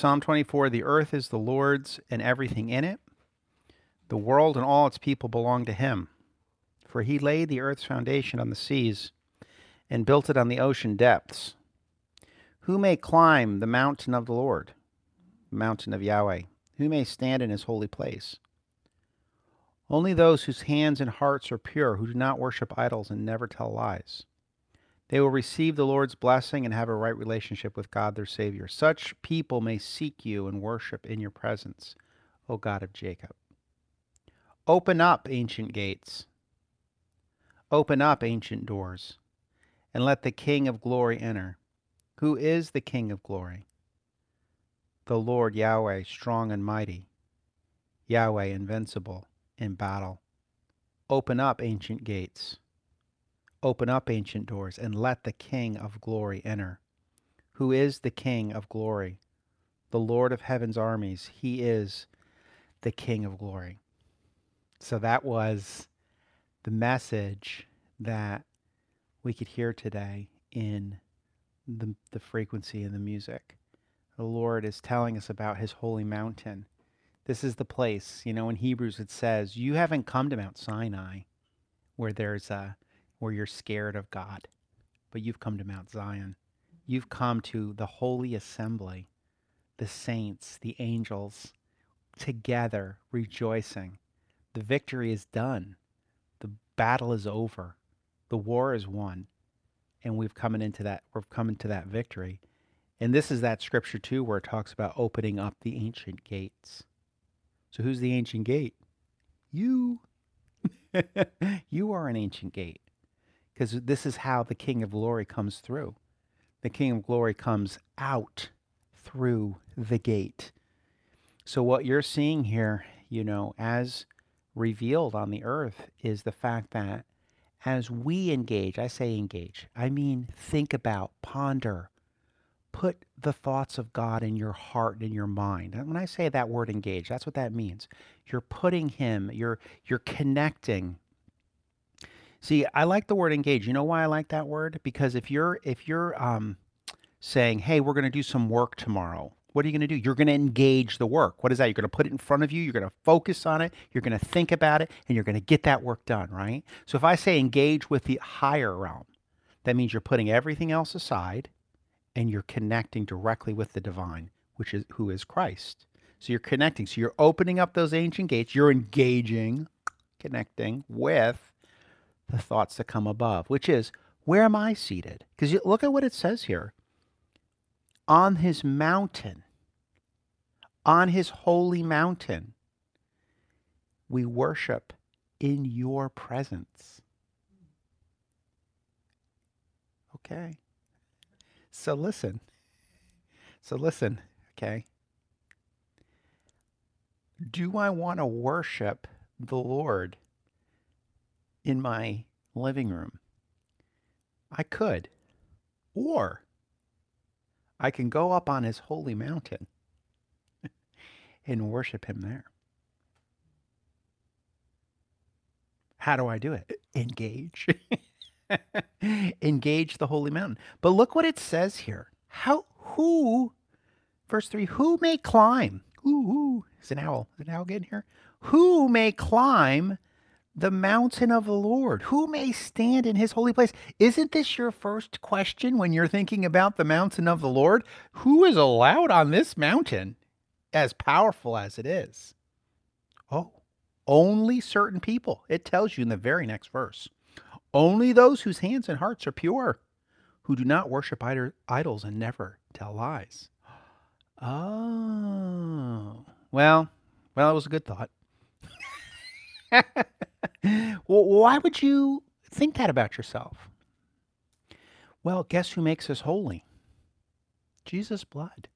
Psalm 24 The earth is the Lord's and everything in it. The world and all its people belong to him. For he laid the earth's foundation on the seas and built it on the ocean depths. Who may climb the mountain of the Lord, the mountain of Yahweh? Who may stand in his holy place? Only those whose hands and hearts are pure, who do not worship idols and never tell lies. They will receive the Lord's blessing and have a right relationship with God their Savior. Such people may seek you and worship in your presence, O God of Jacob. Open up, ancient gates. Open up, ancient doors, and let the King of glory enter. Who is the King of glory? The Lord Yahweh, strong and mighty, Yahweh, invincible in battle. Open up, ancient gates. Open up, ancient doors, and let the King of glory enter. Who is the King of glory? The Lord of heaven's armies. He is the King of glory. So that was the message that we could hear today in the, the frequency and the music. The Lord is telling us about his holy mountain. This is the place, you know, in Hebrews it says, You haven't come to Mount Sinai where there's a where you're scared of God, but you've come to Mount Zion. You've come to the holy assembly, the saints, the angels, together rejoicing. The victory is done. The battle is over. The war is won. And we've come into that we're coming to that victory. And this is that scripture too where it talks about opening up the ancient gates. So who's the ancient gate? You. you are an ancient gate because this is how the King of Glory comes through. The King of Glory comes out through the gate. So, what you're seeing here, you know, as revealed on the earth, is the fact that as we engage, I say engage, I mean think about, ponder, put the thoughts of God in your heart and in your mind. And when I say that word engage, that's what that means. You're putting him, you're you're connecting See, I like the word engage. You know why I like that word? Because if you're if you're um, saying, "Hey, we're going to do some work tomorrow," what are you going to do? You're going to engage the work. What is that? You're going to put it in front of you. You're going to focus on it. You're going to think about it, and you're going to get that work done. Right. So if I say engage with the higher realm, that means you're putting everything else aside, and you're connecting directly with the divine, which is who is Christ. So you're connecting. So you're opening up those ancient gates. You're engaging, connecting with the thoughts that come above, which is, where am I seated? Because look at what it says here. On his mountain, on his holy mountain, we worship in your presence. Okay. So listen. So listen, okay. Do I want to worship the Lord in my living room. I could. Or I can go up on his holy mountain and worship him there. How do I do it? Engage. Engage the holy mountain. But look what it says here. How who verse 3 who may climb? Ooh, ooh. Is an owl. Is an owl getting here? Who may climb the mountain of the Lord. Who may stand in his holy place? Isn't this your first question when you're thinking about the mountain of the Lord? Who is allowed on this mountain, as powerful as it is? Oh, only certain people. It tells you in the very next verse. Only those whose hands and hearts are pure, who do not worship idols and never tell lies. Oh, well, well, it was a good thought. well, why would you think that about yourself? Well, guess who makes us holy? Jesus' blood.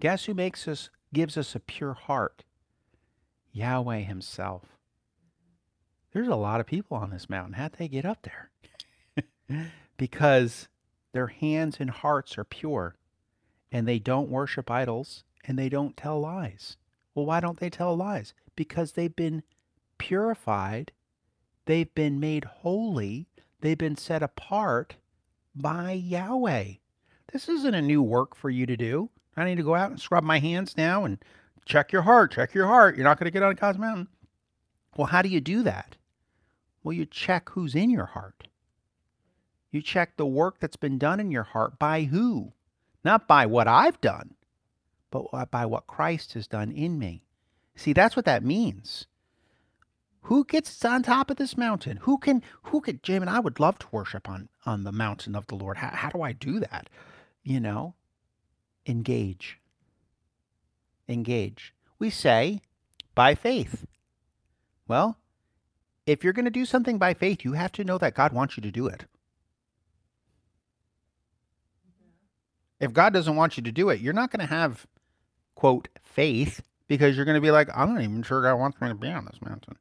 Guess who makes us gives us a pure heart? Yahweh himself. There's a lot of people on this mountain. How'd they get up there? because their hands and hearts are pure and they don't worship idols and they don't tell lies. Well, why don't they tell lies? Because they've been purified, they've been made holy, they've been set apart by Yahweh. This isn't a new work for you to do. I need to go out and scrub my hands now and check your heart, check your heart. You're not going to get on God's mountain. Well, how do you do that? Well, you check who's in your heart. You check the work that's been done in your heart by who? Not by what I've done, but by what Christ has done in me. See, that's what that means. Who gets on top of this mountain? Who can, who could, Jamin, I would love to worship on, on the mountain of the Lord. How, how do I do that? You know, engage. Engage. We say by faith. Well, if you're going to do something by faith, you have to know that God wants you to do it. If God doesn't want you to do it, you're not going to have, quote, faith because you're going to be like, I'm not even sure God wants me to be on this mountain.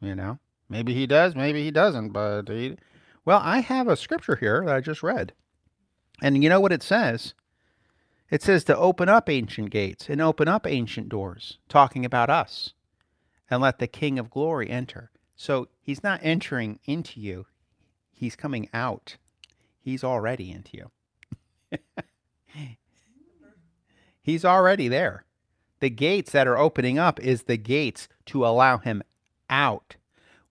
You know, maybe He does, maybe He doesn't. But, he... well, I have a scripture here that I just read. And you know what it says? It says to open up ancient gates and open up ancient doors, talking about us, and let the King of glory enter. So he's not entering into you, he's coming out. He's already into you. he's already there. The gates that are opening up is the gates to allow him out.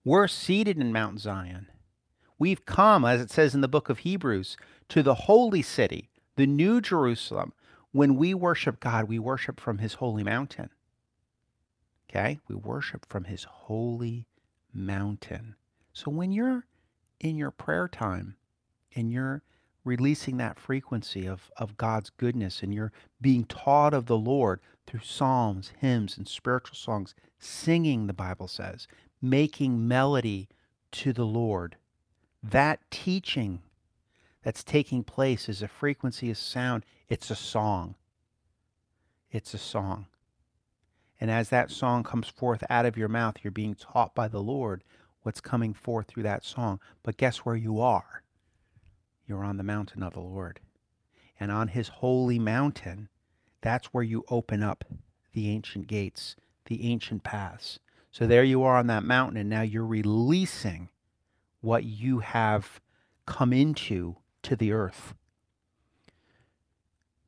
We're seated in Mount Zion. We've come, as it says in the book of Hebrews, to the holy city, the new Jerusalem, when we worship God, we worship from his holy mountain. Okay? We worship from his holy mountain. So when you're in your prayer time and you're releasing that frequency of, of God's goodness and you're being taught of the Lord through psalms, hymns, and spiritual songs, singing, the Bible says, making melody to the Lord, that teaching that's taking place is a frequency of sound it's a song. It's a song. And as that song comes forth out of your mouth, you're being taught by the Lord what's coming forth through that song. But guess where you are? You're on the mountain of the Lord. And on his holy mountain, that's where you open up the ancient gates, the ancient paths. So there you are on that mountain, and now you're releasing what you have come into to the earth.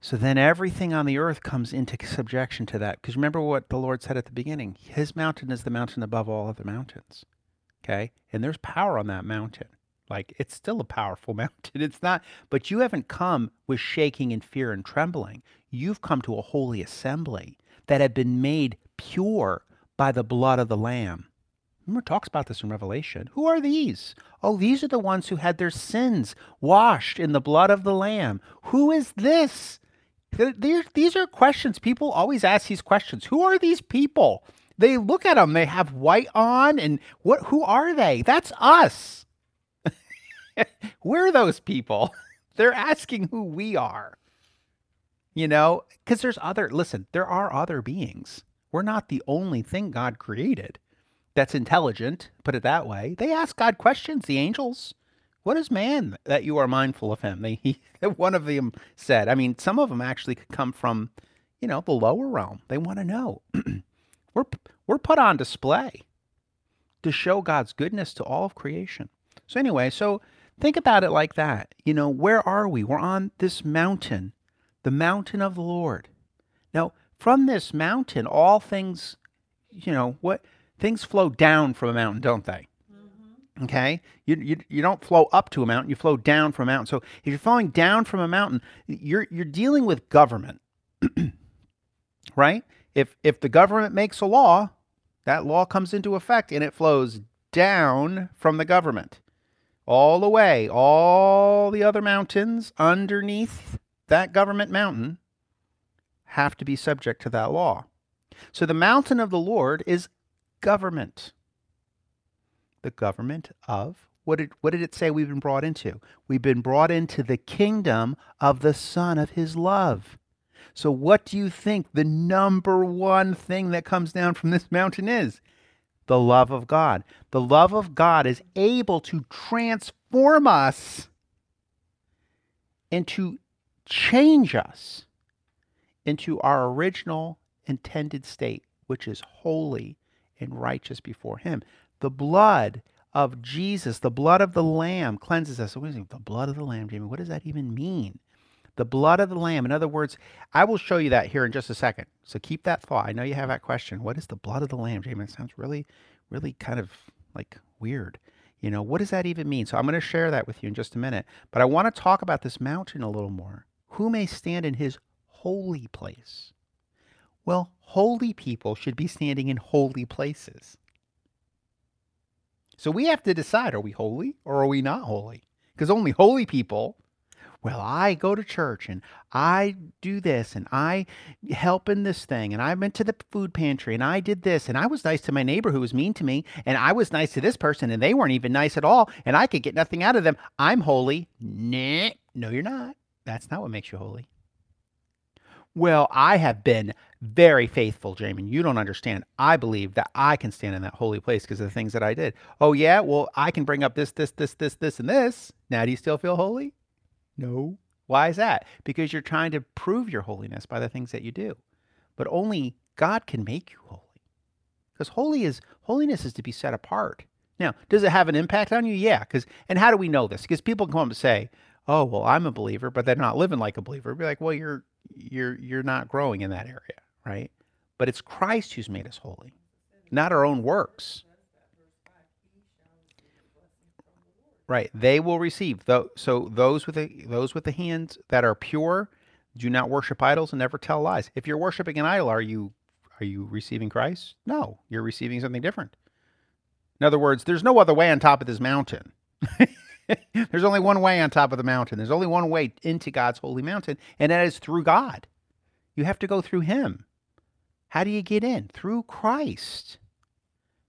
So then everything on the earth comes into subjection to that. Because remember what the Lord said at the beginning His mountain is the mountain above all other mountains. Okay? And there's power on that mountain. Like it's still a powerful mountain. It's not, but you haven't come with shaking and fear and trembling. You've come to a holy assembly that had been made pure by the blood of the Lamb. Remember, talks about this in Revelation. Who are these? Oh, these are the ones who had their sins washed in the blood of the Lamb. Who is this? These, these are questions. People always ask these questions. Who are these people? They look at them, they have white on, and what? who are they? That's us. We're those people. They're asking who we are. You know, because there's other, listen, there are other beings. We're not the only thing God created that's intelligent, put it that way. They ask God questions, the angels. What is man that you are mindful of him? They, he, one of them said. I mean, some of them actually could come from, you know, the lower realm. They want to know. we're we're put on display to show God's goodness to all of creation. So anyway, so think about it like that. You know, where are we? We're on this mountain, the mountain of the Lord. Now, from this mountain, all things, you know, what things flow down from a mountain, don't they? Mm-hmm. Okay, you, you you don't flow up to a mountain; you flow down from a mountain. So if you're flowing down from a mountain, you're you're dealing with government, right? If if the government makes a law, that law comes into effect and it flows down from the government, all the way, all the other mountains underneath that government mountain have to be subject to that law. So the mountain of the Lord is government the government of what did what did it say we've been brought into? We've been brought into the kingdom of the Son of His love. So what do you think the number one thing that comes down from this mountain is? The love of God. The love of God is able to transform us and to change us into our original intended state, which is holy and righteous before Him. The blood of Jesus, the blood of the Lamb cleanses us. The blood of the Lamb, Jamin, what does that even mean? The blood of the Lamb. In other words, I will show you that here in just a second. So keep that thought. I know you have that question. What is the blood of the Lamb, Jamin? It sounds really, really kind of like weird. You know, what does that even mean? So I'm going to share that with you in just a minute. But I want to talk about this mountain a little more. Who may stand in his holy place? Well, holy people should be standing in holy places. So we have to decide are we holy or are we not holy? Because only holy people well, I go to church and I do this and I help in this thing and I went to the food pantry and I did this and I was nice to my neighbor who was mean to me and I was nice to this person and they weren't even nice at all and I could get nothing out of them. I'm holy. Nah, no, you're not. That's not what makes you holy. Well, I have been very faithful, Jamin. You don't understand. I believe that I can stand in that holy place because of the things that I did. Oh, yeah? Well, I can bring up this, this, this, this, this, and this. Now, do you still feel holy? No. Why is that? Because you're trying to prove your holiness by the things that you do. But only God can make you holy. Because holy is holiness is to be set apart. Now, does it have an impact on you? Yeah. Because and how do we know this? Because people come up and say, "Oh, well, I'm a believer," but they're not living like a believer. Be like, "Well, you're you're you're not growing in that area, right?" But it's Christ who's made us holy, not our own works. Right. They will receive. Though so those with the those with the hands that are pure do not worship idols and never tell lies. If you're worshiping an idol, are you are you receiving Christ? No, you're receiving something different. In other words, there's no other way on top of this mountain. there's only one way on top of the mountain. There's only one way into God's holy mountain, and that is through God. You have to go through him. How do you get in? Through Christ.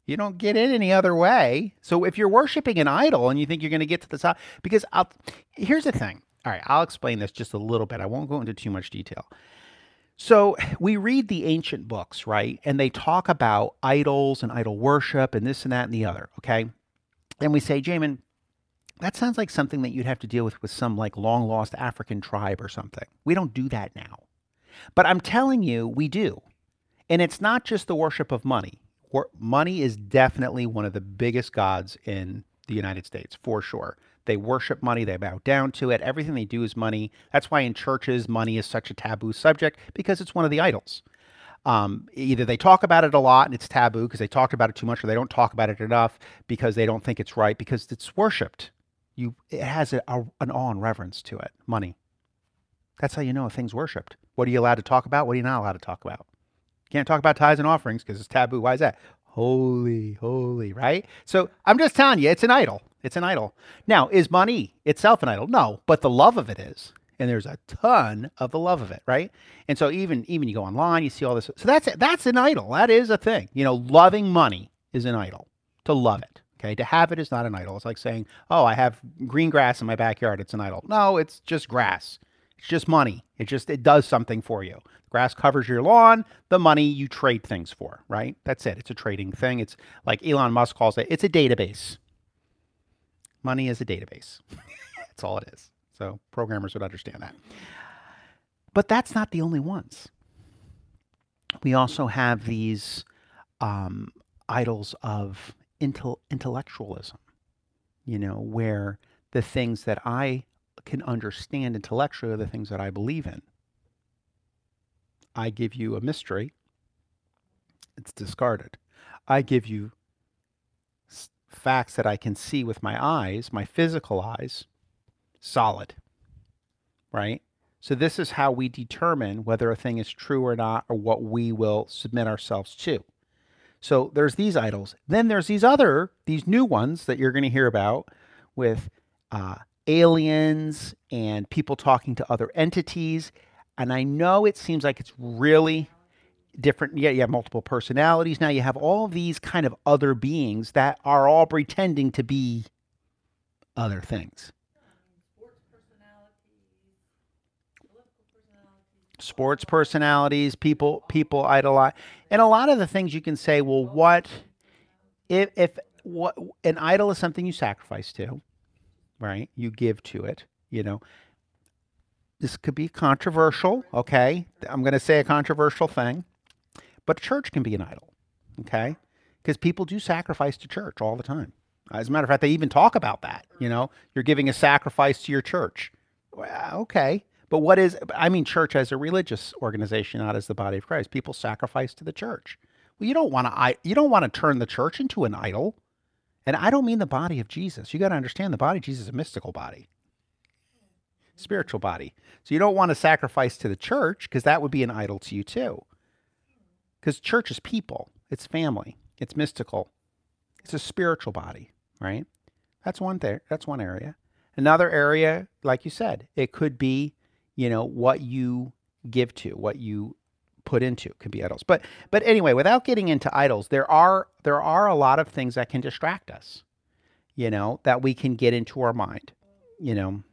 You don't get in any other way. So if you're worshiping an idol and you think you're going to get to the top, because I'll, here's the thing. All right, I'll explain this just a little bit. I won't go into too much detail. So we read the ancient books, right? And they talk about idols and idol worship and this and that and the other, okay? And we say, Jamin, that sounds like something that you'd have to deal with with some like long lost African tribe or something. We don't do that now. But I'm telling you, we do. And it's not just the worship of money money is definitely one of the biggest gods in the United States, for sure. They worship money, they bow down to it. Everything they do is money. That's why in churches, money is such a taboo subject because it's one of the idols. Um, either they talk about it a lot and it's taboo because they talked about it too much, or they don't talk about it enough because they don't think it's right because it's worshipped. You, it has a, a, an awe and reverence to it. Money. That's how you know a thing's worshipped. What are you allowed to talk about? What are you not allowed to talk about? Can't talk about tithes and offerings because it's taboo. Why is that? Holy, holy, right? So I'm just telling you, it's an idol. It's an idol. Now, is money itself an idol? No, but the love of it is. And there's a ton of the love of it, right? And so even even you go online, you see all this. So that's that's an idol. That is a thing. You know, loving money is an idol. To love it. Okay, to have it is not an idol. It's like saying, "Oh, I have green grass in my backyard. It's an idol." No, it's just grass. It's just money. It just it does something for you. Grass covers your lawn, the money you trade things for, right? That's it. It's a trading thing. It's like Elon Musk calls it, it's a database. Money is a database. that's all it is. So programmers would understand that. But that's not the only ones. We also have these um, idols of intel- intellectualism, you know, where the things that I can understand intellectually are the things that I believe in. I give you a mystery, it's discarded. I give you facts that I can see with my eyes, my physical eyes, solid. Right? So, this is how we determine whether a thing is true or not, or what we will submit ourselves to. So, there's these idols. Then there's these other, these new ones that you're going to hear about with uh, aliens and people talking to other entities. And I know it seems like it's really different. Yeah, you have multiple personalities. Now you have all these kind of other beings that are all pretending to be other things. Sports personalities, people people idolize, and a lot of the things you can say. Well, what if if what an idol is something you sacrifice to, right? You give to it, you know. This could be controversial, okay? I'm going to say a controversial thing, but church can be an idol, okay? Because people do sacrifice to church all the time. As a matter of fact, they even talk about that, you know, you're giving a sacrifice to your church. Well, okay. But what is, I mean, church as a religious organization, not as the body of Christ. People sacrifice to the church. Well, you don't want to, you don't want to turn the church into an idol. And I don't mean the body of Jesus. You got to understand the body of Jesus is a mystical body, spiritual body. So you don't want to sacrifice to the church because that would be an idol to you too. Because church is people, it's family, it's mystical, it's a spiritual body, right? That's one there. That's one area. Another area, like you said, it could be, you know, what you give to, what you put into could be idols. But but anyway, without getting into idols, there are there are a lot of things that can distract us, you know, that we can get into our mind, you know.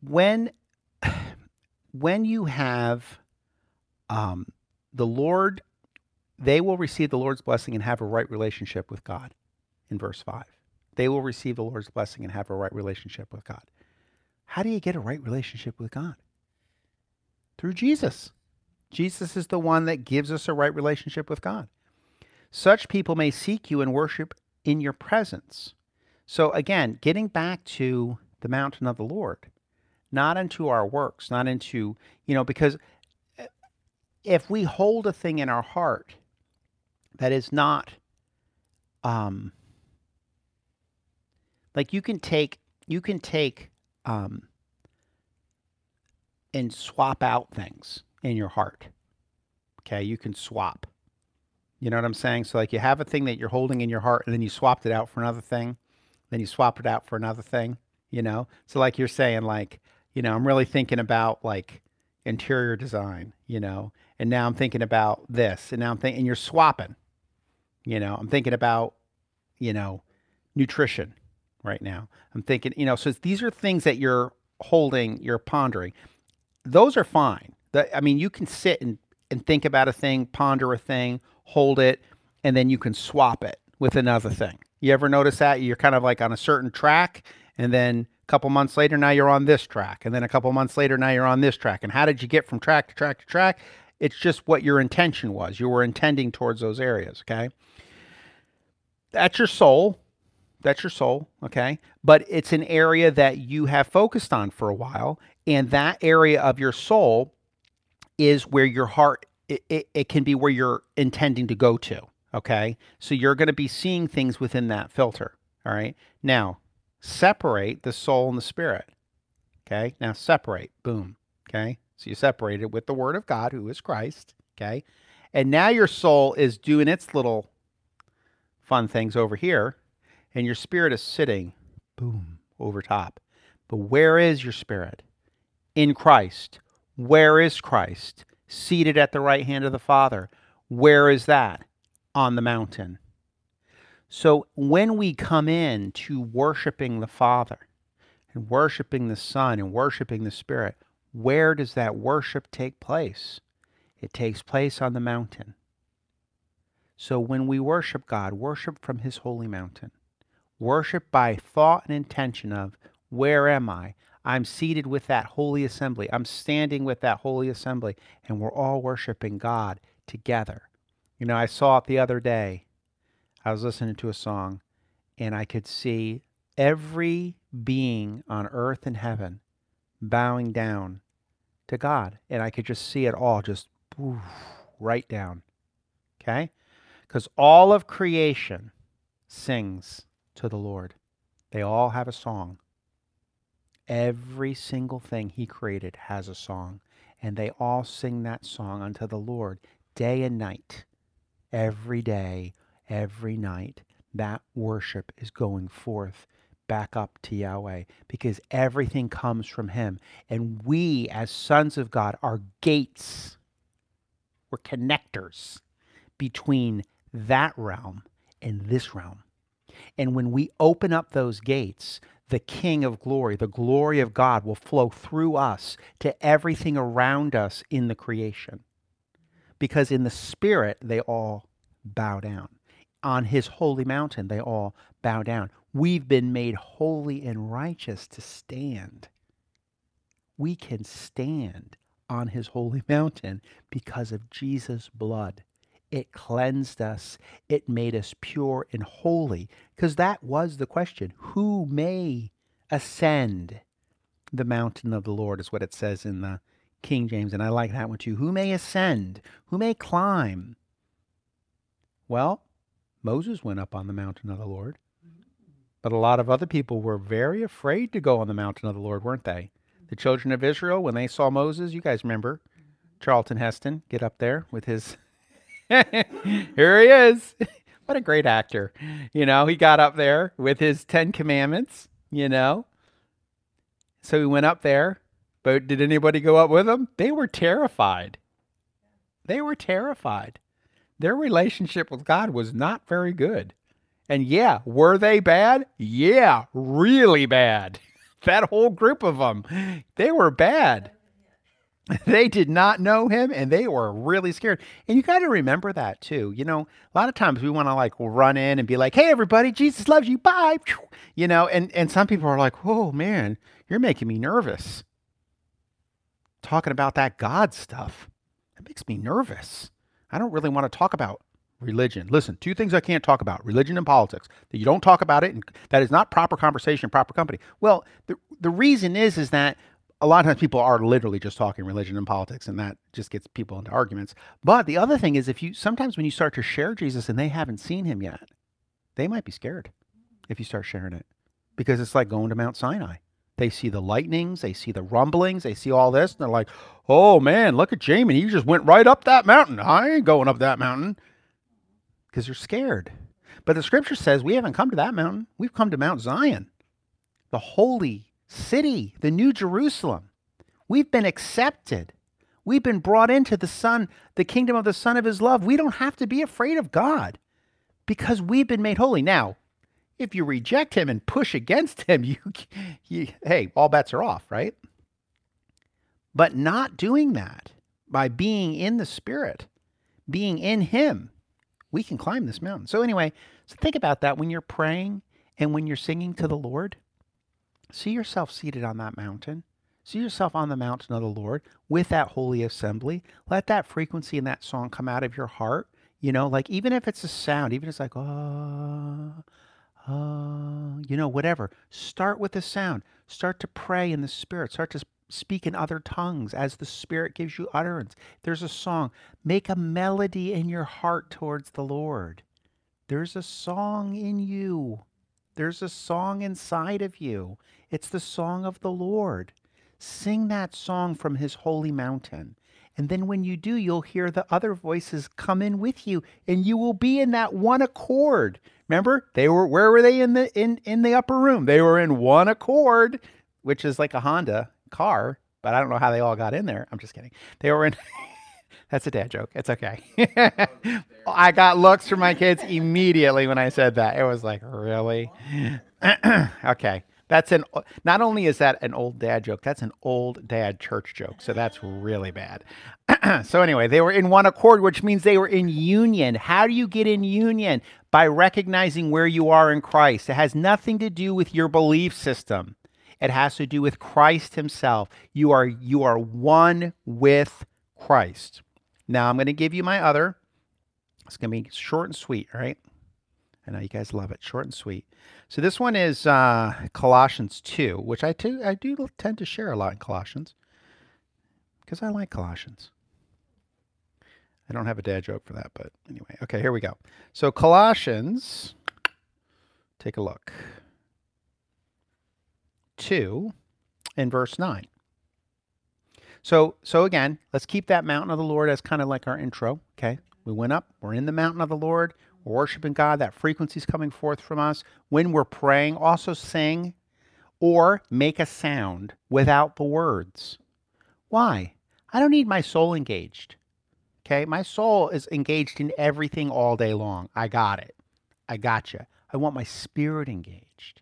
When when you have um, the Lord, they will receive the Lord's blessing and have a right relationship with God in verse 5 they will receive the Lord's blessing and have a right relationship with God. How do you get a right relationship with God? Through Jesus. Jesus is the one that gives us a right relationship with God. Such people may seek you and worship in your presence. So, again, getting back to the mountain of the Lord, not into our works, not into, you know, because eh, if we hold a thing in our heart that is not, um, like you can take you can take um, and swap out things in your heart. Okay, you can swap. You know what I'm saying? So like you have a thing that you're holding in your heart and then you swapped it out for another thing, then you swap it out for another thing, you know? So like you're saying like, you know, I'm really thinking about like interior design, you know, and now I'm thinking about this and now I'm thinking and you're swapping. You know, I'm thinking about, you know, nutrition right now. I'm thinking, you know, so these are things that you're holding, you're pondering. Those are fine. The, I mean, you can sit and, and think about a thing, ponder a thing, hold it, and then you can swap it with another thing. You ever notice that? You're kind of like on a certain track, and then a couple months later, now you're on this track. And then a couple months later, now you're on this track. And how did you get from track to track to track? It's just what your intention was. You were intending towards those areas, okay? That's your soul. That's your soul, okay? But it's an area that you have focused on for a while, and that area of your soul is where your heart it, it, it can be where you're intending to go to, okay? So you're going to be seeing things within that filter, all right? Now, separate the soul and the spirit. Okay? Now separate. Boom. Okay? So you separate it with the word of God, who is Christ. Okay? And now your soul is doing its little fun things over here and your spirit is sitting, boom, over top. But where is your spirit? In Christ. Where is Christ? Seated at the right hand of the Father. Where is that? On the mountain. So when we come in to worshiping the Father and worshiping the Son and worshiping the Spirit, where does that worship take place? It takes place on the mountain. So when we worship God, worship from His holy mountain. Worship by thought and intention of where am I? I'm seated with that holy assembly. I'm standing with that holy assembly, and we're all worshiping God together. You know, I saw it the other day. I was listening to a song, and I could see every being on earth and heaven bowing down to God. And I could just see it all just right down. Okay? Because all of creation sings to the Lord. They all have a song. Every single thing He created has a song, and they all sing that song unto the Lord day and night. Every day, every night, that worship is going forth back up to Yahweh because everything comes from Him. And we, as sons of God, are gates, we're connectors between that realm and this realm. And when we open up those gates, the King of glory, the glory of God will flow through us to everything around us in the creation. Because in the spirit, they all bow down. On his holy mountain, they all bow down. We've been made holy and righteous to stand. We can stand on his holy mountain because of Jesus' blood It cleansed us. It made us pure and holy. Because that was the question who may ascend the mountain of the Lord, is what it says in the King James. And I like that one too. Who may ascend? Who may climb? Well, Moses went up on the mountain of the Lord. But a lot of other people were very afraid to go on the mountain of the Lord, weren't they? The mm-hmm. children of Israel, when they saw Moses, you guys remember mm-hmm. Charlton Heston get up there with his. Here he is. what a great actor. You know, he got up there with his Ten Commandments, you know. So he went up there, but did anybody go up with him? They were terrified. They were terrified. Their relationship with God was not very good. And yeah, were they bad? Yeah, really bad. that whole group of them, they were bad. They did not know him and they were really scared. And you got to remember that too. You know, a lot of times we want to like run in and be like, "Hey everybody, Jesus loves you. Bye." You know, and and some people are like, "Oh man, you're making me nervous." Talking about that God stuff. It makes me nervous. I don't really want to talk about religion. Listen, two things I can't talk about religion and politics. That you don't talk about it, and that is not proper conversation, proper company. Well, the, the reason is, is that a lot of times people are literally just talking religion and politics, and that just gets people into arguments. But the other thing is, if you sometimes when you start to share Jesus and they haven't seen him yet, they might be scared if you start sharing it because it's like going to Mount Sinai. They see the lightnings, they see the rumblings, they see all this, and they're like, oh man, look at Jamin. He just went right up that mountain. I ain't going up that mountain because they're scared. But the scripture says we haven't come to that mountain. We've come to Mount Zion, the holy city, the new Jerusalem. We've been accepted. We've been brought into the Son, the kingdom of the Son of His love. We don't have to be afraid of God because we've been made holy. Now, if you reject Him and push against Him, you, you hey, all bets are off, right? But not doing that by being in the Spirit, being in Him, we can climb this mountain. So, anyway, so think about that when you're praying and when you're singing to the Lord. See yourself seated on that mountain. See yourself on the mountain of the Lord with that holy assembly. Let that frequency and that song come out of your heart. You know, like even if it's a sound, even if it's like, oh, oh, you know, whatever. Start with the sound. Start to pray in the Spirit. Start to speak in other tongues as the Spirit gives you utterance. There's a song. Make a melody in your heart towards the Lord. There's a song in you. There's a song inside of you. It's the song of the Lord. Sing that song from his holy mountain. And then when you do, you'll hear the other voices come in with you and you will be in that one accord. Remember, they were where were they in the in in the upper room? They were in one accord, which is like a Honda car, but I don't know how they all got in there. I'm just kidding. They were in. That's a dad joke. It's okay. I got looks from my kids immediately when I said that. It was like, really? okay. That's an not only is that an old dad joke, that's an old dad church joke. So that's really bad. so anyway, they were in one accord, which means they were in union. How do you get in union? By recognizing where you are in Christ. It has nothing to do with your belief system. It has to do with Christ himself. You are you are one with Christ. Now I'm going to give you my other. It's going to be short and sweet, all right? I know you guys love it, short and sweet. So this one is uh, Colossians 2, which I, do tend to share a lot in Colossians because I like Colossians. I don't have a dad joke for that, but anyway. Okay, here we go. So Colossians, take a look. 2 in verse 9. So, so again, let's keep that mountain of the Lord as kind of like our intro. Okay, we went up. We're in the mountain of the Lord. We're worshiping God. That frequency is coming forth from us. When we're praying, also sing or make a sound without the words. Why? I don't need my soul engaged. Okay, my soul is engaged in everything all day long. I got it. I got you. I want my spirit engaged.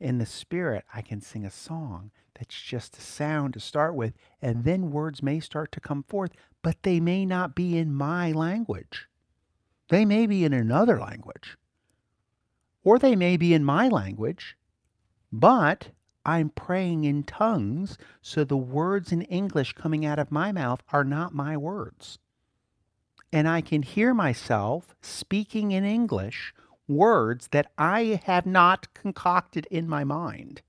In the spirit, I can sing a song that's just a sound to start with, and then words may start to come forth, but they may not be in my language. They may be in another language, or they may be in my language, but I'm praying in tongues, so the words in English coming out of my mouth are not my words. and I can hear myself speaking in English words that I have not concocted in my mind.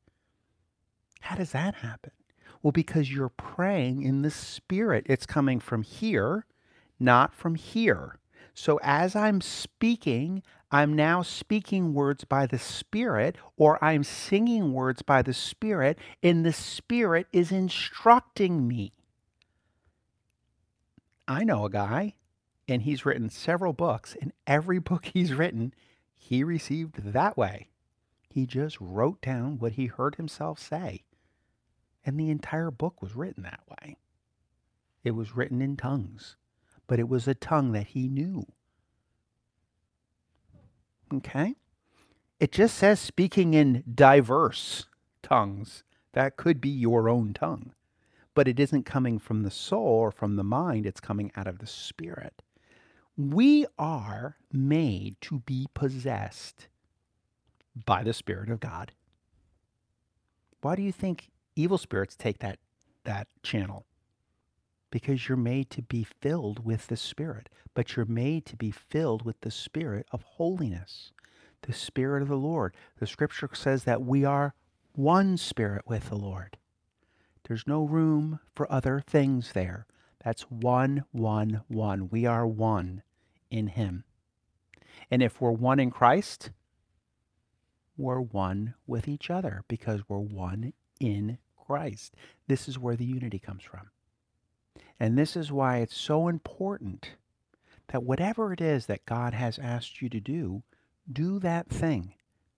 How does that happen? Well, because you're praying in the spirit. It's coming from here, not from here. So as I'm speaking, I'm now speaking words by the Spirit, or I'm singing words by the Spirit, and the Spirit is instructing me. I know a guy, and he's written several books, and every book he's written, he received that way. He just wrote down what he heard himself say. And the entire book was written that way. It was written in tongues, but it was a tongue that he knew. Okay? It just says speaking in diverse tongues. That could be your own tongue. But it isn't coming from the soul or from the mind, it's coming out of the spirit. We are made to be possessed by the Spirit of God. Why do you think evil spirits take that, that channel? Because you're made to be filled with the Spirit, but you're made to be filled with the Spirit of holiness, the Spirit of the Lord. The scripture says that we are one spirit with the Lord. There's no room for other things there. That's one, one, one. We are one in Him. And if we're one in Christ, we're one with each other because we're one in Christ. This is where the unity comes from. And this is why it's so important that whatever it is that God has asked you to do, do that thing.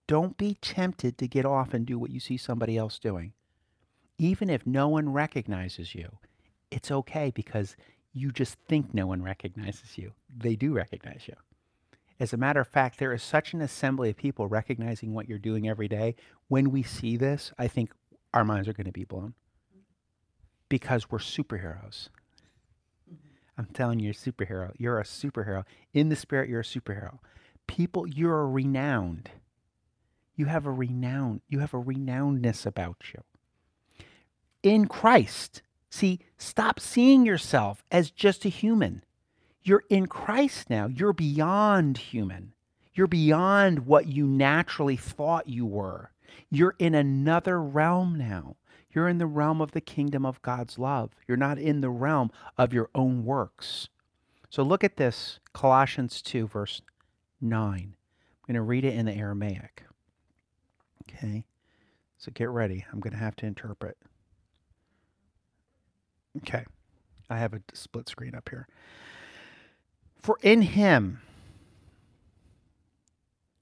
Don't be tempted to get off and do what you see somebody else doing. Even if no one recognizes you, it's okay because you just think no one recognizes you. They do recognize you. As a matter of fact, there is such an assembly of people recognizing what you're doing every day. When we see this, I think our minds are going to be blown because we're superheroes. Mm-hmm. I'm telling you, you're a superhero. You're a superhero. In the spirit, you're a superhero. People, you're renowned. You have a renown. You have a renownedness about you. In Christ, see, stop seeing yourself as just a human. You're in Christ now. You're beyond human. You're beyond what you naturally thought you were. You're in another realm now. You're in the realm of the kingdom of God's love. You're not in the realm of your own works. So look at this Colossians 2, verse 9. I'm going to read it in the Aramaic. Okay. So get ready. I'm going to have to interpret. Okay. I have a split screen up here. For in him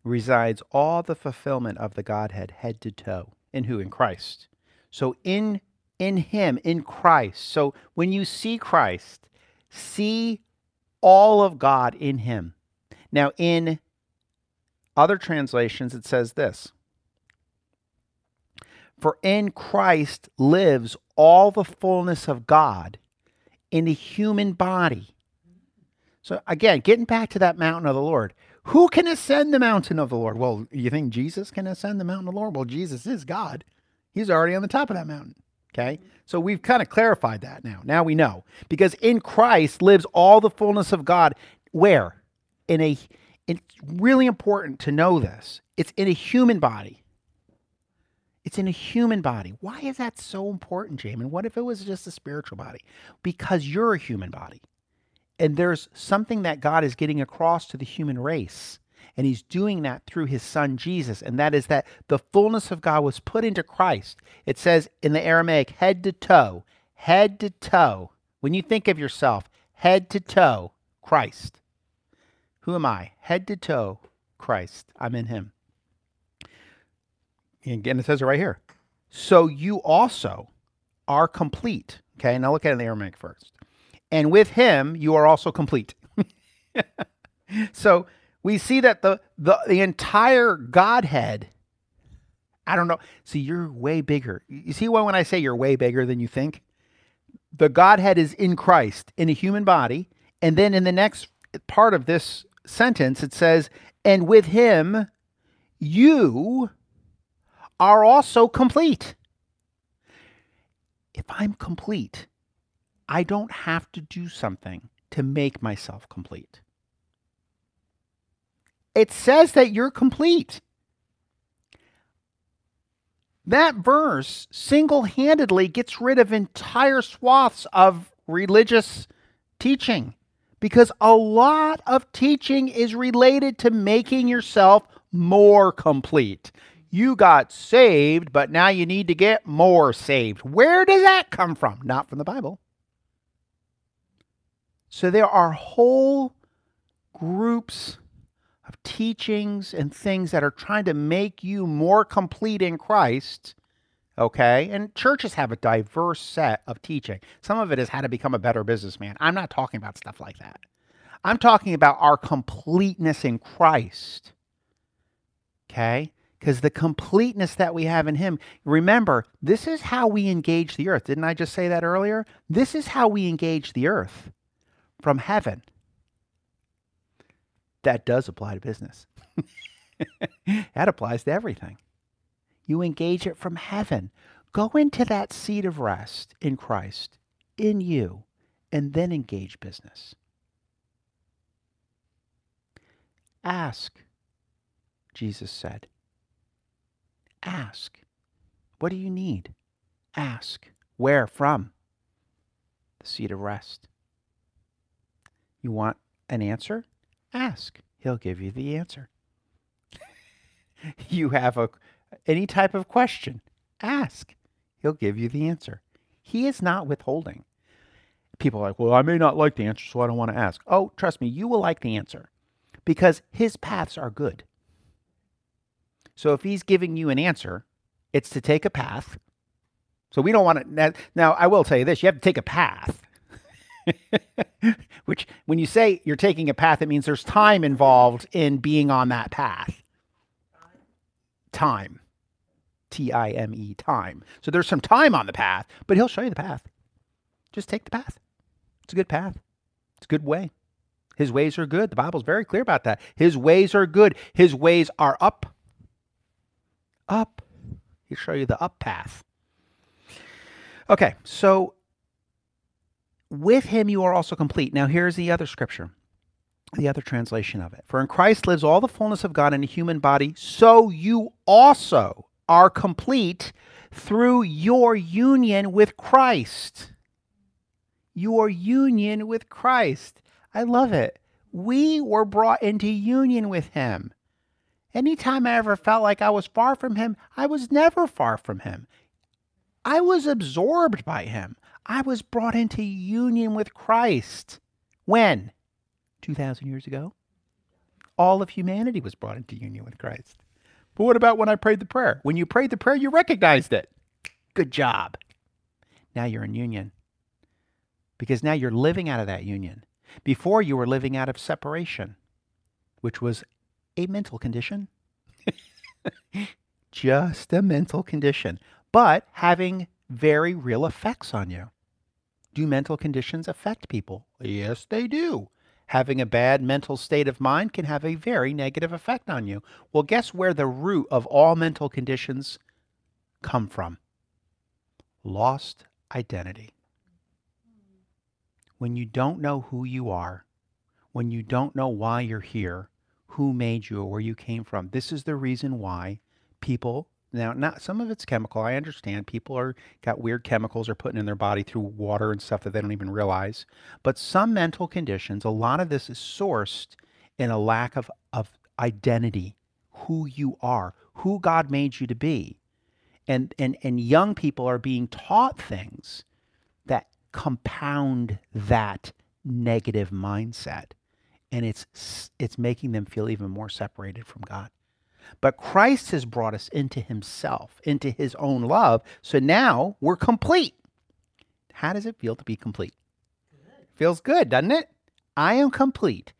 resides all the fulfillment of the Godhead, head to toe. In who? In Christ. So in in him, in Christ. So when you see Christ, see all of God in him. Now in other translations it says this. For in Christ lives all the fullness of God in the human body. So again, getting back to that mountain of the Lord. Who can ascend the mountain of the Lord? Well, you think Jesus can ascend the mountain of the Lord? Well, Jesus is God. He's already on the top of that mountain. Okay. So we've kind of clarified that now. Now we know. Because in Christ lives all the fullness of God. Where? In a it's really important to know this. It's in a human body. It's in a human body. Why is that so important, Jamin? What if it was just a spiritual body? Because you're a human body. And there's something that God is getting across to the human race and he's doing that through his son Jesus. And that is that the fullness of God was put into Christ. It says in the Aramaic, head to toe, head to toe. When you think of yourself, head to toe, Christ. Who am I? Head to toe, Christ. I'm in him. And again, it says it right here. So you also are complete. Okay, now look at the Aramaic first. And with him, you are also complete. so we see that the, the, the entire Godhead, I don't know. See, you're way bigger. You see why when I say you're way bigger than you think? The Godhead is in Christ in a human body. And then in the next part of this sentence, it says, and with him, you are also complete. If I'm complete, I don't have to do something to make myself complete. It says that you're complete. That verse single handedly gets rid of entire swaths of religious teaching because a lot of teaching is related to making yourself more complete. You got saved, but now you need to get more saved. Where does that come from? Not from the Bible. So there are whole groups of teachings and things that are trying to make you more complete in Christ. Okay. And churches have a diverse set of teaching. Some of it is how to become a better businessman. I'm not talking about stuff like that. I'm talking about our completeness in Christ. Okay because the completeness that we have in Him. Remember, this is how we engage the earth. Didn't I just say that earlier? This is how we engage the earth from heaven. That does apply to business, that applies to everything. You engage it from heaven. Go into that seat of rest in Christ, in you, and then engage business. Ask, Jesus said. Ask. What do you need? Ask. Where from? The seat of rest. You want an answer? Ask. He'll give you the answer. you have a any type of question? Ask. He'll give you the answer. He is not withholding. People are like, well, I may not like the answer, so I don't want to ask. Oh, trust me, you will like the answer because his paths are good. So if he's giving you an answer, it's to take a path. So we don't want to. Now, I will tell you this you have to take a path. Which, when you say you're taking a path, it means there's time involved in being on that path. Time. T I M E, time. So there's some time on the path, but he'll show you the path. Just take the path. It's a good path, it's a good way. His ways are good. The Bible's very clear about that. His ways are good. His ways are up up. He'll show you the up path. Okay, so with him you are also complete. Now here's the other scripture, the other translation of it. For in Christ lives all the fullness of God in a human body, so you also are complete through your union with Christ. Your union with Christ. I love it. We were brought into union with him. Anytime I ever felt like I was far from him, I was never far from him. I was absorbed by him. I was brought into union with Christ. When? 2,000 years ago? All of humanity was brought into union with Christ. But what about when I prayed the prayer? When you prayed the prayer, you recognized it. Good job. Now you're in union. Because now you're living out of that union. Before you were living out of separation, which was a mental condition. Just a mental condition, but having very real effects on you. Do mental conditions affect people? Yes, they do. Having a bad mental state of mind can have a very negative effect on you. Well, guess where the root of all mental conditions come from? Lost identity. When you don't know who you are, when you don't know why you're here, who made you or where you came from. This is the reason why people now not some of it's chemical. I understand people are got weird chemicals are putting in their body through water and stuff that they don't even realize. But some mental conditions, a lot of this is sourced in a lack of, of identity, who you are, who God made you to be. And and and young people are being taught things that compound that negative mindset and it's it's making them feel even more separated from God. But Christ has brought us into himself, into his own love. So now we're complete. How does it feel to be complete? Good. Feels good, doesn't it? I am complete.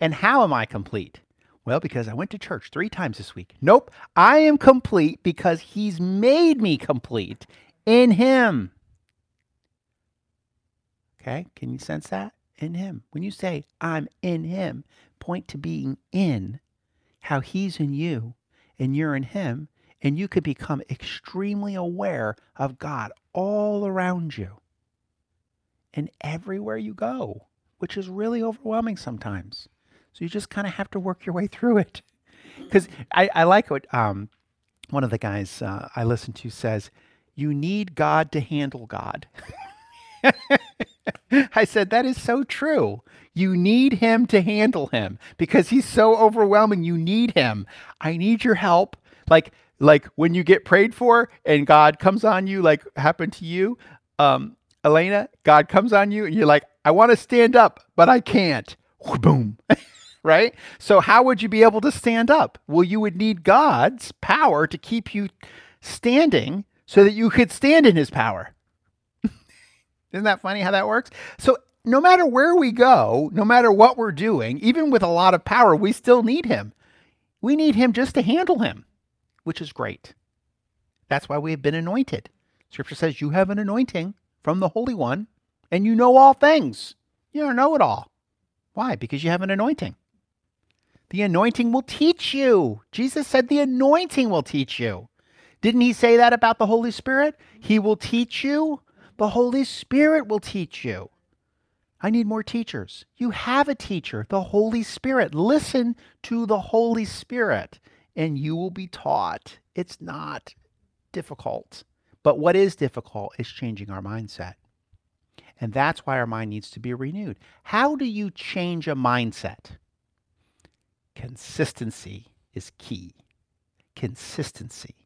And how am I complete? Well, because I went to church three times this week. Nope. I am complete because he's made me complete in him. Okay. Can you sense that? In Him. When you say, I'm in Him, point to being in, how He's in you and you're in Him, and you could become extremely aware of God all around you and everywhere you go. which is really overwhelming sometimes. So you just kind of have to work your way through it. Because I, I like what um, one of the guys uh, I listen to says, you need God to handle God. I said, that is so true. You need him to handle him because he's so overwhelming. You need him. I need your help. Like, like when you get prayed for and God comes on you, like happened to you, um, Elena, God comes on you and you're like, I want to stand up, but I can't. Boom. right? So, how would you be able to stand up? Well, you would need God's power to keep you standing so that you could stand in his power. Isn't that funny how that works? So, no matter where we go, no matter what we're doing, even with a lot of power, we still need him. We need him just to handle him, which is great. That's why we have been anointed. Scripture says you have an anointing from the Holy One and you know all things. You don't know it all. Why? Because you have an anointing. The anointing will teach you. Jesus said the anointing will teach you. Didn't he say that about the Holy Spirit? He will teach you. The Holy Spirit will teach you. I need more teachers. You have a teacher, the Holy Spirit. Listen to the Holy Spirit and you will be taught. It's not difficult. But what is difficult is changing our mindset. And that's why our mind needs to be renewed. How do you change a mindset? Consistency is key. Consistency,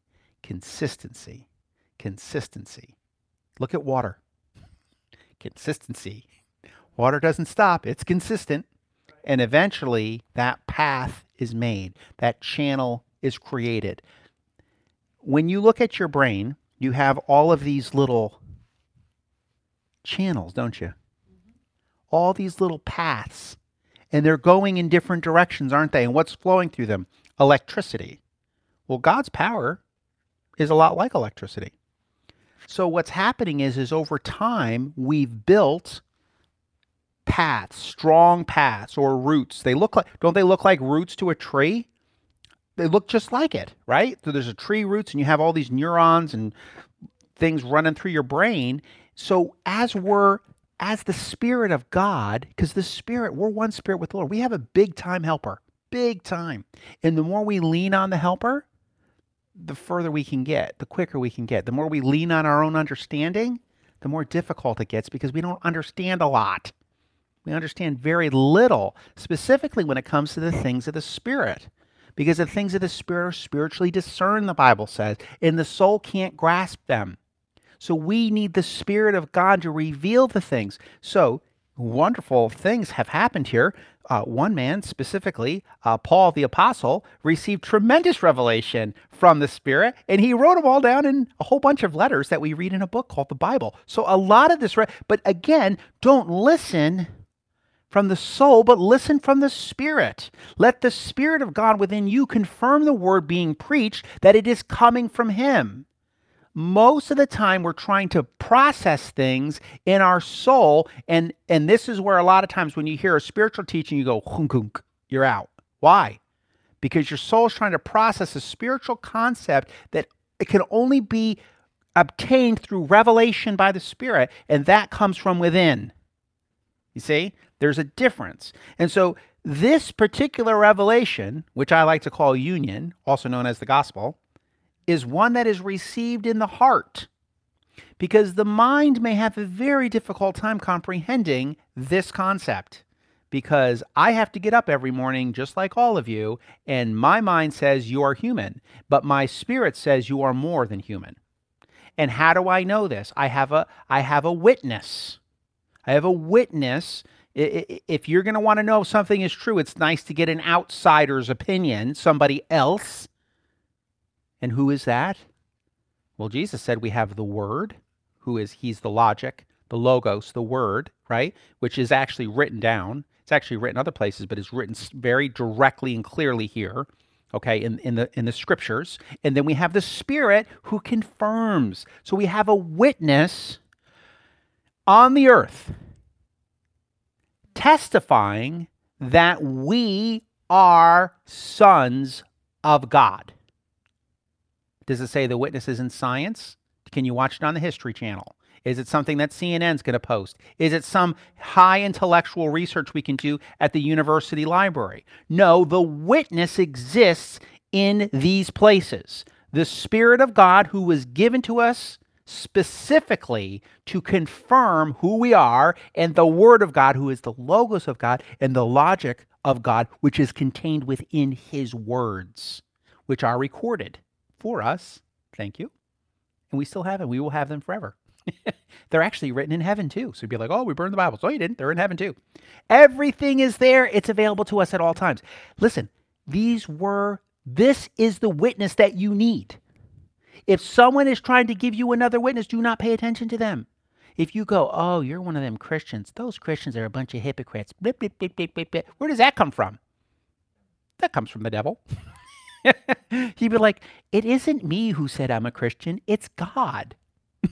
consistency, consistency. Look at water. Consistency. Water doesn't stop, it's consistent. And eventually, that path is made, that channel is created. When you look at your brain, you have all of these little channels, don't you? Mm-hmm. All these little paths and they're going in different directions, aren't they? And what's flowing through them? Electricity. Well, God's power is a lot like electricity. So what's happening is is over time we've built paths, strong paths or roots. They look like don't they look like roots to a tree? They look just like it, right? So there's a tree roots and you have all these neurons and things running through your brain. So as we're as the Spirit of God, because the Spirit, we're one Spirit with the Lord. We have a big time helper, big time. And the more we lean on the helper, the further we can get, the quicker we can get. The more we lean on our own understanding, the more difficult it gets because we don't understand a lot. We understand very little, specifically when it comes to the things of the Spirit. Because the things of the Spirit are spiritually discerned, the Bible says, and the soul can't grasp them. So we need the Spirit of God to reveal the things. So wonderful things have happened here. Uh, one man specifically, uh, Paul the Apostle, received tremendous revelation from the Spirit, and he wrote them all down in a whole bunch of letters that we read in a book called the Bible. So a lot of this, re- but again, don't listen from the soul, but listen from the Spirit. Let the Spirit of God within you confirm the word being preached that it is coming from Him most of the time we're trying to process things in our soul and and this is where a lot of times when you hear a spiritual teaching you go hunk, hunk, you're out. Why? Because your soul is trying to process a spiritual concept that it can only be obtained through revelation by the spirit and that comes from within. You see? There's a difference. And so this particular revelation which i like to call union also known as the gospel is one that is received in the heart. Because the mind may have a very difficult time comprehending this concept. Because I have to get up every morning, just like all of you, and my mind says you are human, but my spirit says you are more than human. And how do I know this? I have a I have a witness. I have a witness if you're going to want to know if something is true, it's nice to get an outsider's opinion, somebody else and who is that? Well, Jesus said we have the Word, who is, he's the logic, the logos, the Word, right? Which is actually written down. It's actually written other places, but it's written very directly and clearly here, okay, in, in, the, in the scriptures. And then we have the Spirit who confirms. So we have a witness on the earth testifying that we are sons of God. Does it say the witness is in science? Can you watch it on the History Channel? Is it something that CNN's going to post? Is it some high intellectual research we can do at the university library? No, the witness exists in these places. The Spirit of God, who was given to us specifically to confirm who we are, and the Word of God, who is the Logos of God and the logic of God, which is contained within His words, which are recorded for us. Thank you. And we still have them. We will have them forever. They're actually written in heaven too. So you'd be like, oh, we burned the Bible. So you didn't. They're in heaven too. Everything is there. It's available to us at all times. Listen, these were, this is the witness that you need. If someone is trying to give you another witness, do not pay attention to them. If you go, oh, you're one of them Christians, those Christians are a bunch of hypocrites. Blip, blip, blip, blip, blip, blip. Where does that come from? That comes from the devil. He'd be like, it isn't me who said I'm a Christian, it's God.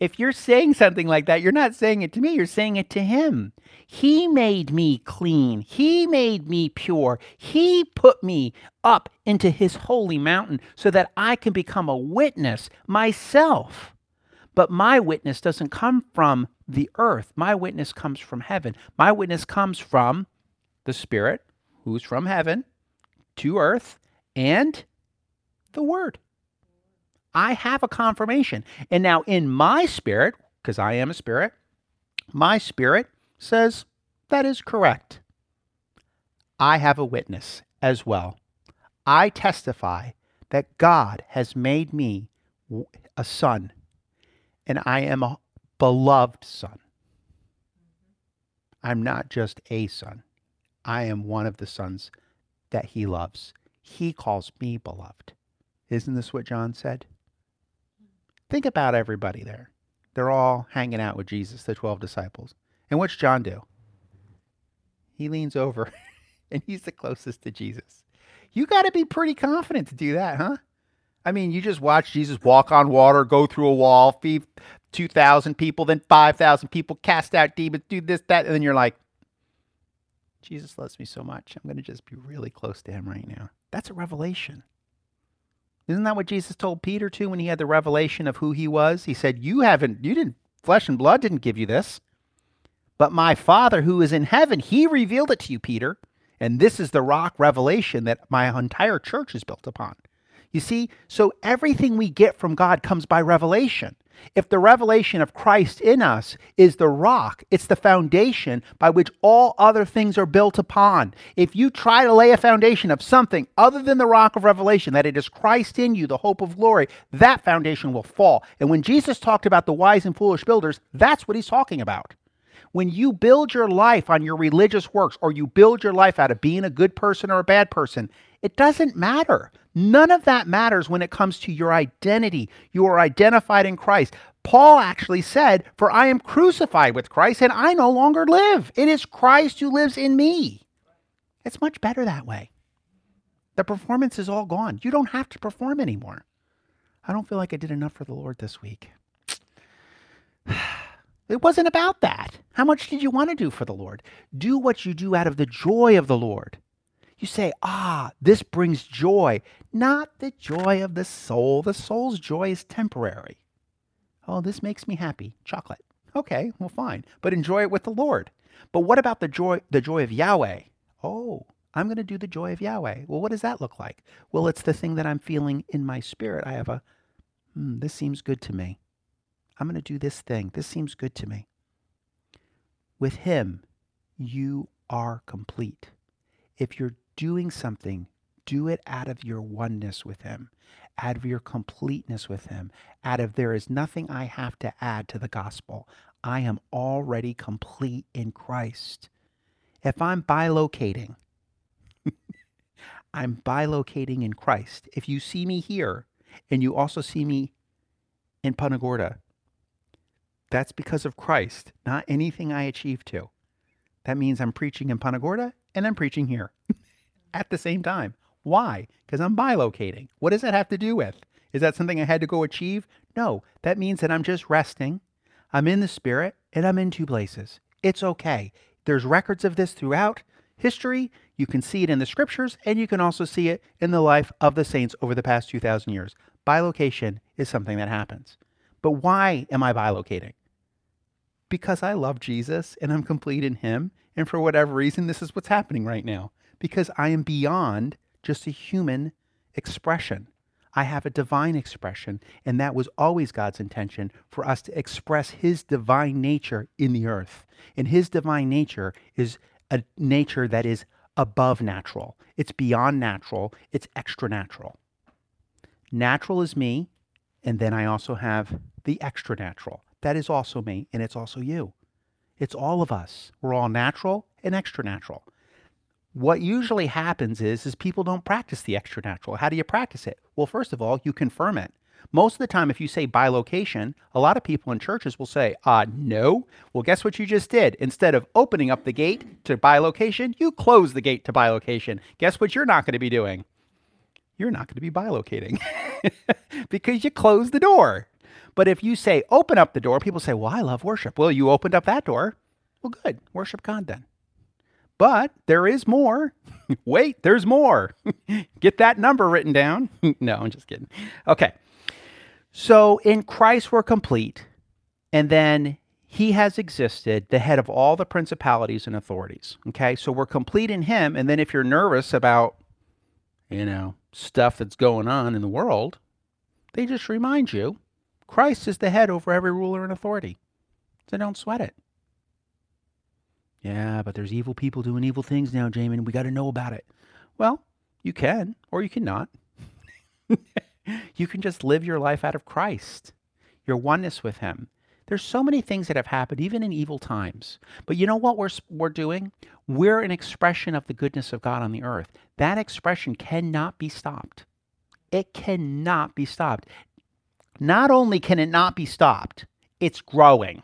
if you're saying something like that, you're not saying it to me, you're saying it to him. He made me clean. He made me pure. He put me up into his holy mountain so that I can become a witness myself. But my witness doesn't come from the earth. My witness comes from heaven. My witness comes from the Spirit, who's from heaven to earth, and the Word. I have a confirmation. And now in my spirit, because I am a spirit, my spirit says that is correct. I have a witness as well. I testify that God has made me a son, and I am a beloved son. I'm not just a son, I am one of the sons that he loves. He calls me beloved. Isn't this what John said? Think about everybody there. They're all hanging out with Jesus, the 12 disciples. And what's John do? He leans over and he's the closest to Jesus. You got to be pretty confident to do that, huh? I mean, you just watch Jesus walk on water, go through a wall, feed 2,000 people, then 5,000 people, cast out demons, do this, that, and then you're like, Jesus loves me so much. I'm going to just be really close to him right now. That's a revelation. Isn't that what Jesus told Peter too when he had the revelation of who he was? He said, "You haven't you didn't flesh and blood didn't give you this, but my Father who is in heaven, he revealed it to you, Peter." And this is the rock revelation that my entire church is built upon. You see, so everything we get from God comes by revelation. If the revelation of Christ in us is the rock, it's the foundation by which all other things are built upon. If you try to lay a foundation of something other than the rock of revelation, that it is Christ in you, the hope of glory, that foundation will fall. And when Jesus talked about the wise and foolish builders, that's what he's talking about. When you build your life on your religious works or you build your life out of being a good person or a bad person, it doesn't matter. None of that matters when it comes to your identity. You are identified in Christ. Paul actually said, For I am crucified with Christ and I no longer live. It is Christ who lives in me. It's much better that way. The performance is all gone. You don't have to perform anymore. I don't feel like I did enough for the Lord this week. It wasn't about that. How much did you want to do for the Lord? Do what you do out of the joy of the Lord. You say, ah, this brings joy. Not the joy of the soul. The soul's joy is temporary. Oh, this makes me happy. Chocolate. Okay, well, fine. But enjoy it with the Lord. But what about the joy, the joy of Yahweh? Oh, I'm going to do the joy of Yahweh. Well, what does that look like? Well, it's the thing that I'm feeling in my spirit. I have a, hmm, this seems good to me. I'm going to do this thing. This seems good to me. With Him, you are complete. If you're doing something, do it out of your oneness with Him, out of your completeness with Him, out of there is nothing I have to add to the gospel. I am already complete in Christ. If I'm bilocating, I'm bilocating in Christ. If you see me here and you also see me in Punta Gorda, that's because of Christ, not anything I achieve to. That means I'm preaching in Punta Gorda and I'm preaching here. at the same time. Why? Because I'm bilocating. What does that have to do with? Is that something I had to go achieve? No, that means that I'm just resting. I'm in the spirit and I'm in two places. It's okay. There's records of this throughout history. You can see it in the scriptures and you can also see it in the life of the saints over the past 2,000 years. Bilocation is something that happens. But why am I bilocating? Because I love Jesus and I'm complete in Him. And for whatever reason, this is what's happening right now. Because I am beyond just a human expression. I have a divine expression, and that was always God's intention for us to express His divine nature in the earth. And His divine nature is a nature that is above natural, it's beyond natural, it's extra natural. Natural is me, and then I also have the extra natural. That is also me, and it's also you. It's all of us. We're all natural and extra natural. What usually happens is, is people don't practice the extra natural. How do you practice it? Well, first of all, you confirm it. Most of the time, if you say bilocation, a lot of people in churches will say, uh, no. Well, guess what you just did? Instead of opening up the gate to bilocation, you close the gate to bilocation. Guess what you're not going to be doing? You're not going to be bilocating because you closed the door. But if you say, open up the door, people say, well, I love worship. Well, you opened up that door. Well, good. Worship God then. But there is more. Wait, there's more. Get that number written down. no, I'm just kidding. Okay. So in Christ, we're complete. And then he has existed, the head of all the principalities and authorities. Okay. So we're complete in him. And then if you're nervous about, you know, stuff that's going on in the world, they just remind you Christ is the head over every ruler and authority. So don't sweat it. Yeah, but there's evil people doing evil things now, Jamin. We got to know about it. Well, you can, or you cannot. you can just live your life out of Christ, your oneness with Him. There's so many things that have happened, even in evil times. But you know what we're, we're doing? We're an expression of the goodness of God on the earth. That expression cannot be stopped. It cannot be stopped. Not only can it not be stopped, it's growing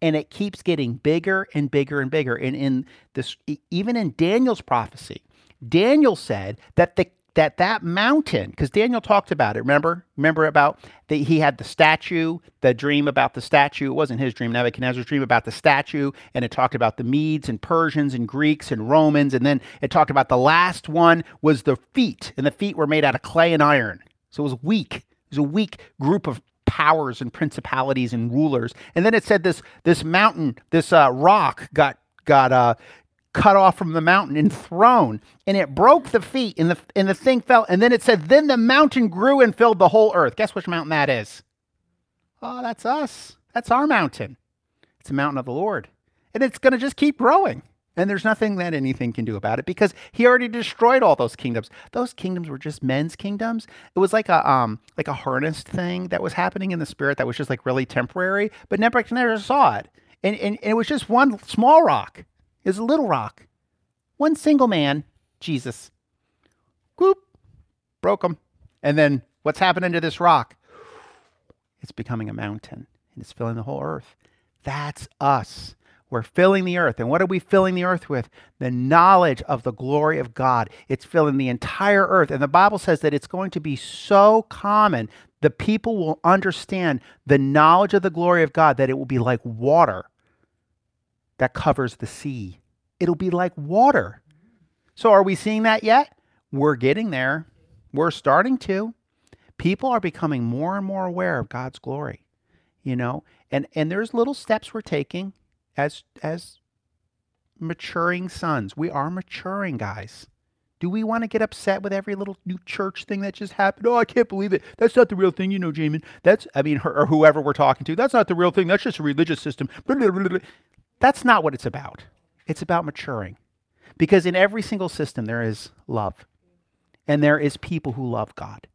and it keeps getting bigger and bigger and bigger. And in this, even in Daniel's prophecy, Daniel said that the that that mountain, because Daniel talked about it. Remember, remember about that he had the statue, the dream about the statue. It wasn't his dream, Nebuchadnezzar's dream about the statue, and it talked about the Medes and Persians and Greeks and Romans, and then it talked about the last one was the feet, and the feet were made out of clay and iron, so it was weak. It was a weak group of powers and principalities and rulers. And then it said this this mountain, this uh, rock got got uh, cut off from the mountain and thrown, and it broke the feet, and the and the thing fell. And then it said, then the mountain grew and filled the whole earth. Guess which mountain that is? Oh, that's us. That's our mountain. It's a mountain of the Lord, and it's going to just keep growing. And there's nothing that anything can do about it because he already destroyed all those kingdoms. Those kingdoms were just men's kingdoms. It was like a um like a harnessed thing that was happening in the spirit that was just like really temporary. But Nebuchadnezzar saw it. And, and, and it was just one small rock. It was a little rock. One single man, Jesus. Whoop. Broke him. And then what's happening to this rock? It's becoming a mountain and it's filling the whole earth. That's us. We're filling the earth. And what are we filling the earth with? The knowledge of the glory of God. It's filling the entire earth. And the Bible says that it's going to be so common, the people will understand the knowledge of the glory of God that it will be like water that covers the sea. It'll be like water. So, are we seeing that yet? We're getting there. We're starting to. People are becoming more and more aware of God's glory, you know, and, and there's little steps we're taking as as maturing sons. We are maturing, guys. Do we want to get upset with every little new church thing that just happened? Oh, I can't believe it. That's not the real thing, you know, Jamin. That's, I mean, or whoever we're talking to. That's not the real thing. That's just a religious system. That's not what it's about. It's about maturing. Because in every single system, there is love, and there is people who love God.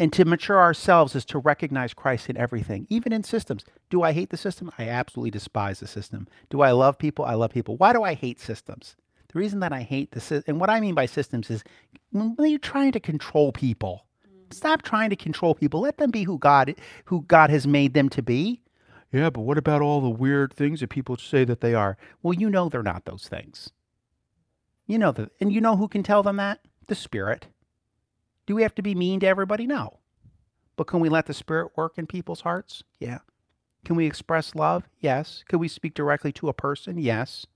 And to mature ourselves is to recognize Christ in everything, even in systems. Do I hate the system? I absolutely despise the system. Do I love people? I love people. Why do I hate systems? The reason that I hate the system, and what I mean by systems is when you're trying to control people, mm. stop trying to control people. Let them be who God, who God has made them to be. Yeah, but what about all the weird things that people say that they are? Well, you know they're not those things. You know that, and you know who can tell them that? The Spirit. Do we have to be mean to everybody? No. But can we let the Spirit work in people's hearts? Yeah. Can we express love? Yes. Can we speak directly to a person? Yes.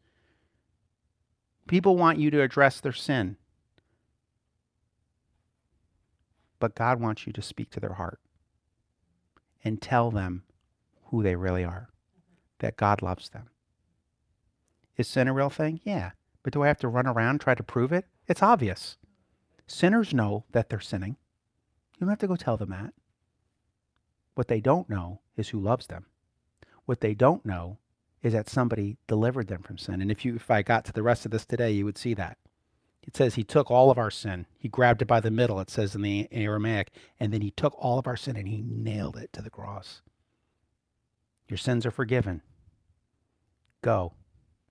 People want you to address their sin. But God wants you to speak to their heart. and tell them who they really are, that God loves them. Is sin a real thing? Yeah. But do I have to run around try to prove it? It's obvious. Sinners know that they're sinning. You don't have to go tell them that. What they don't know is who loves them. What they don't know is that somebody delivered them from sin. And if you if I got to the rest of this today, you would see that. It says he took all of our sin. He grabbed it by the middle, it says in the Aramaic, and then he took all of our sin and he nailed it to the cross. Your sins are forgiven. Go.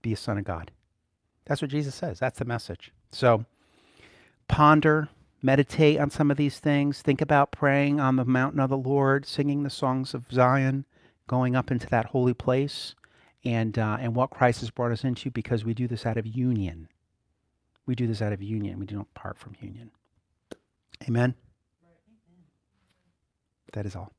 Be a son of God. That's what Jesus says. That's the message. So ponder, meditate on some of these things. Think about praying on the mountain of the Lord, singing the songs of Zion, going up into that holy place, and uh, and what Christ has brought us into because we do this out of union. We do this out of union. We do not part from union. Amen. That is all.